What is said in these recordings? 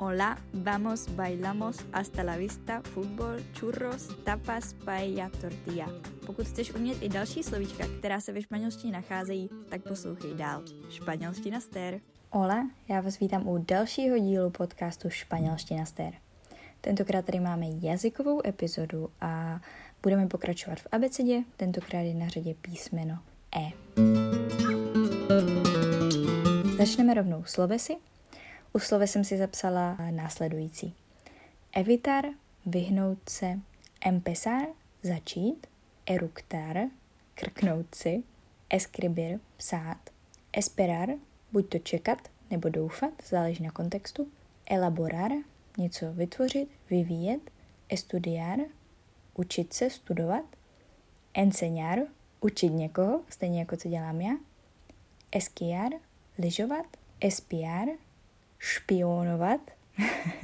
Hola, vamos, bailamos, hasta la vista, fútbol, churros, tapas, paella, tortilla. Pokud chceš umět i další slovíčka, která se ve španělštině nacházejí, tak poslouchej dál. Španělština stér. Hola, já vás vítám u dalšího dílu podcastu Španělština stér. Tentokrát tady máme jazykovou epizodu a budeme pokračovat v abecedě, tentokrát je na řadě písmeno E. Začneme rovnou slovesy u slove jsem si zapsala následující. Evitar, vyhnout se, empezar, začít, eructar, krknout si, escribir, psát, esperar, buď to čekat nebo doufat, záleží na kontextu, elaborar, něco vytvořit, vyvíjet, estudiar, učit se, studovat, enseñar, učit někoho, stejně jako co dělám já, esquiar, lyžovat, espiar, špionovat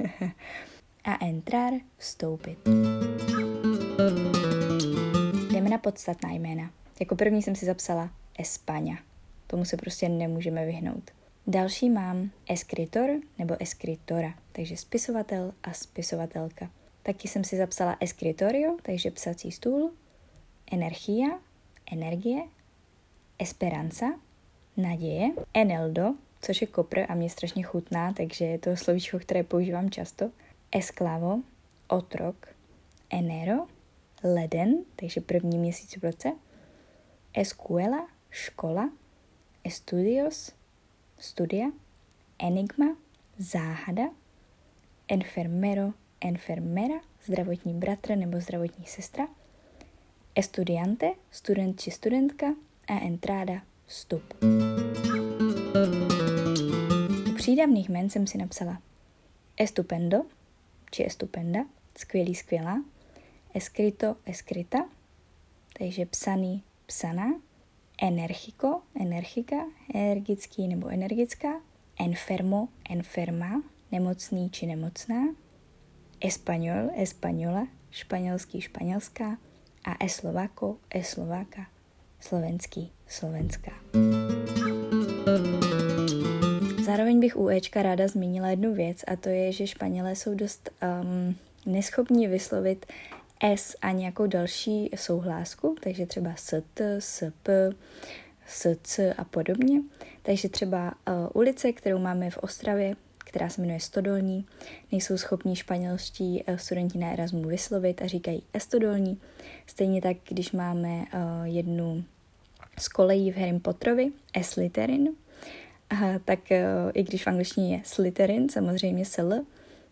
a entrar vstoupit. Jdeme na podstatná jména. Jako první jsem si zapsala España. Tomu se prostě nemůžeme vyhnout. Další mám escritor nebo escritora, takže spisovatel a spisovatelka. Taky jsem si zapsala escritorio, takže psací stůl, energia, energie, esperanza, naděje, eneldo, což je kopr a mě strašně chutná, takže je to slovíčko, které používám často. Esklavo, otrok, enero, leden, takže první měsíc v roce. Escuela, škola. Estudios, studia. Enigma, záhada. Enfermero, enfermera, zdravotní bratr nebo zdravotní sestra. Estudiante, student či studentka. A entrada, vstup. Přídavných jmen jsem si napsala. Estupendo, či estupenda, skvělý, skvělá, escrito, escrita, takže psaný, psaná, energiko, energika, energický nebo energická, enfermo, enferma, nemocný či nemocná, español, española, španělský, španělská. A eslovako, eslováka, slovenský, slovenská. Zároveň bych u Ečka ráda zmínila jednu věc a to je, že Španělé jsou dost um, neschopní vyslovit S a nějakou další souhlásku, takže třeba ST, SP, SC a podobně. Takže třeba uh, ulice, kterou máme v Ostravě, která se jmenuje Stodolní, nejsou schopní španělští uh, studenti na Erasmu vyslovit a říkají Estodolní. Stejně tak, když máme uh, jednu z kolejí v Harry Potterovi, S-literin, tak uh, i když v angličtině je Slytherin, samozřejmě sl,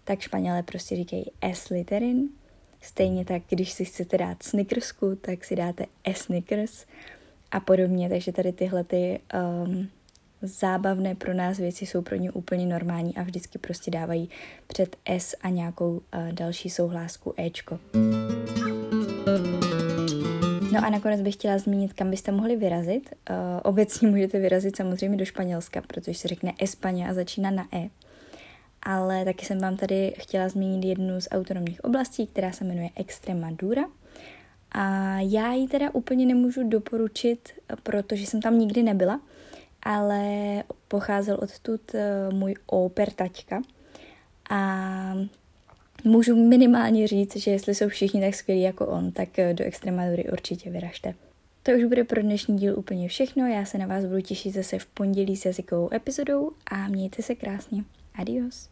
tak Španělé prostě říkají S-literin. Stejně tak, když si chcete dát snickersku, tak si dáte S-snickers a podobně. Takže tady tyhle ty um, zábavné pro nás věci jsou pro ně úplně normální a vždycky prostě dávají před S a nějakou uh, další souhlásku Ečko. No a nakonec bych chtěla zmínit, kam byste mohli vyrazit. Uh, obecně můžete vyrazit samozřejmě do Španělska, protože se řekne España a začíná na E. Ale taky jsem vám tady chtěla zmínit jednu z autonomních oblastí, která se jmenuje Extremadura. A já ji teda úplně nemůžu doporučit, protože jsem tam nikdy nebyla, ale pocházel odtud uh, můj oper taťka. A můžu minimálně říct, že jestli jsou všichni tak skvělí jako on, tak eh, do Extremadury určitě vyražte. To už bude pro dnešní díl úplně všechno, já se na vás budu těšit zase v pondělí s jazykovou epizodou a mějte se krásně. Adios.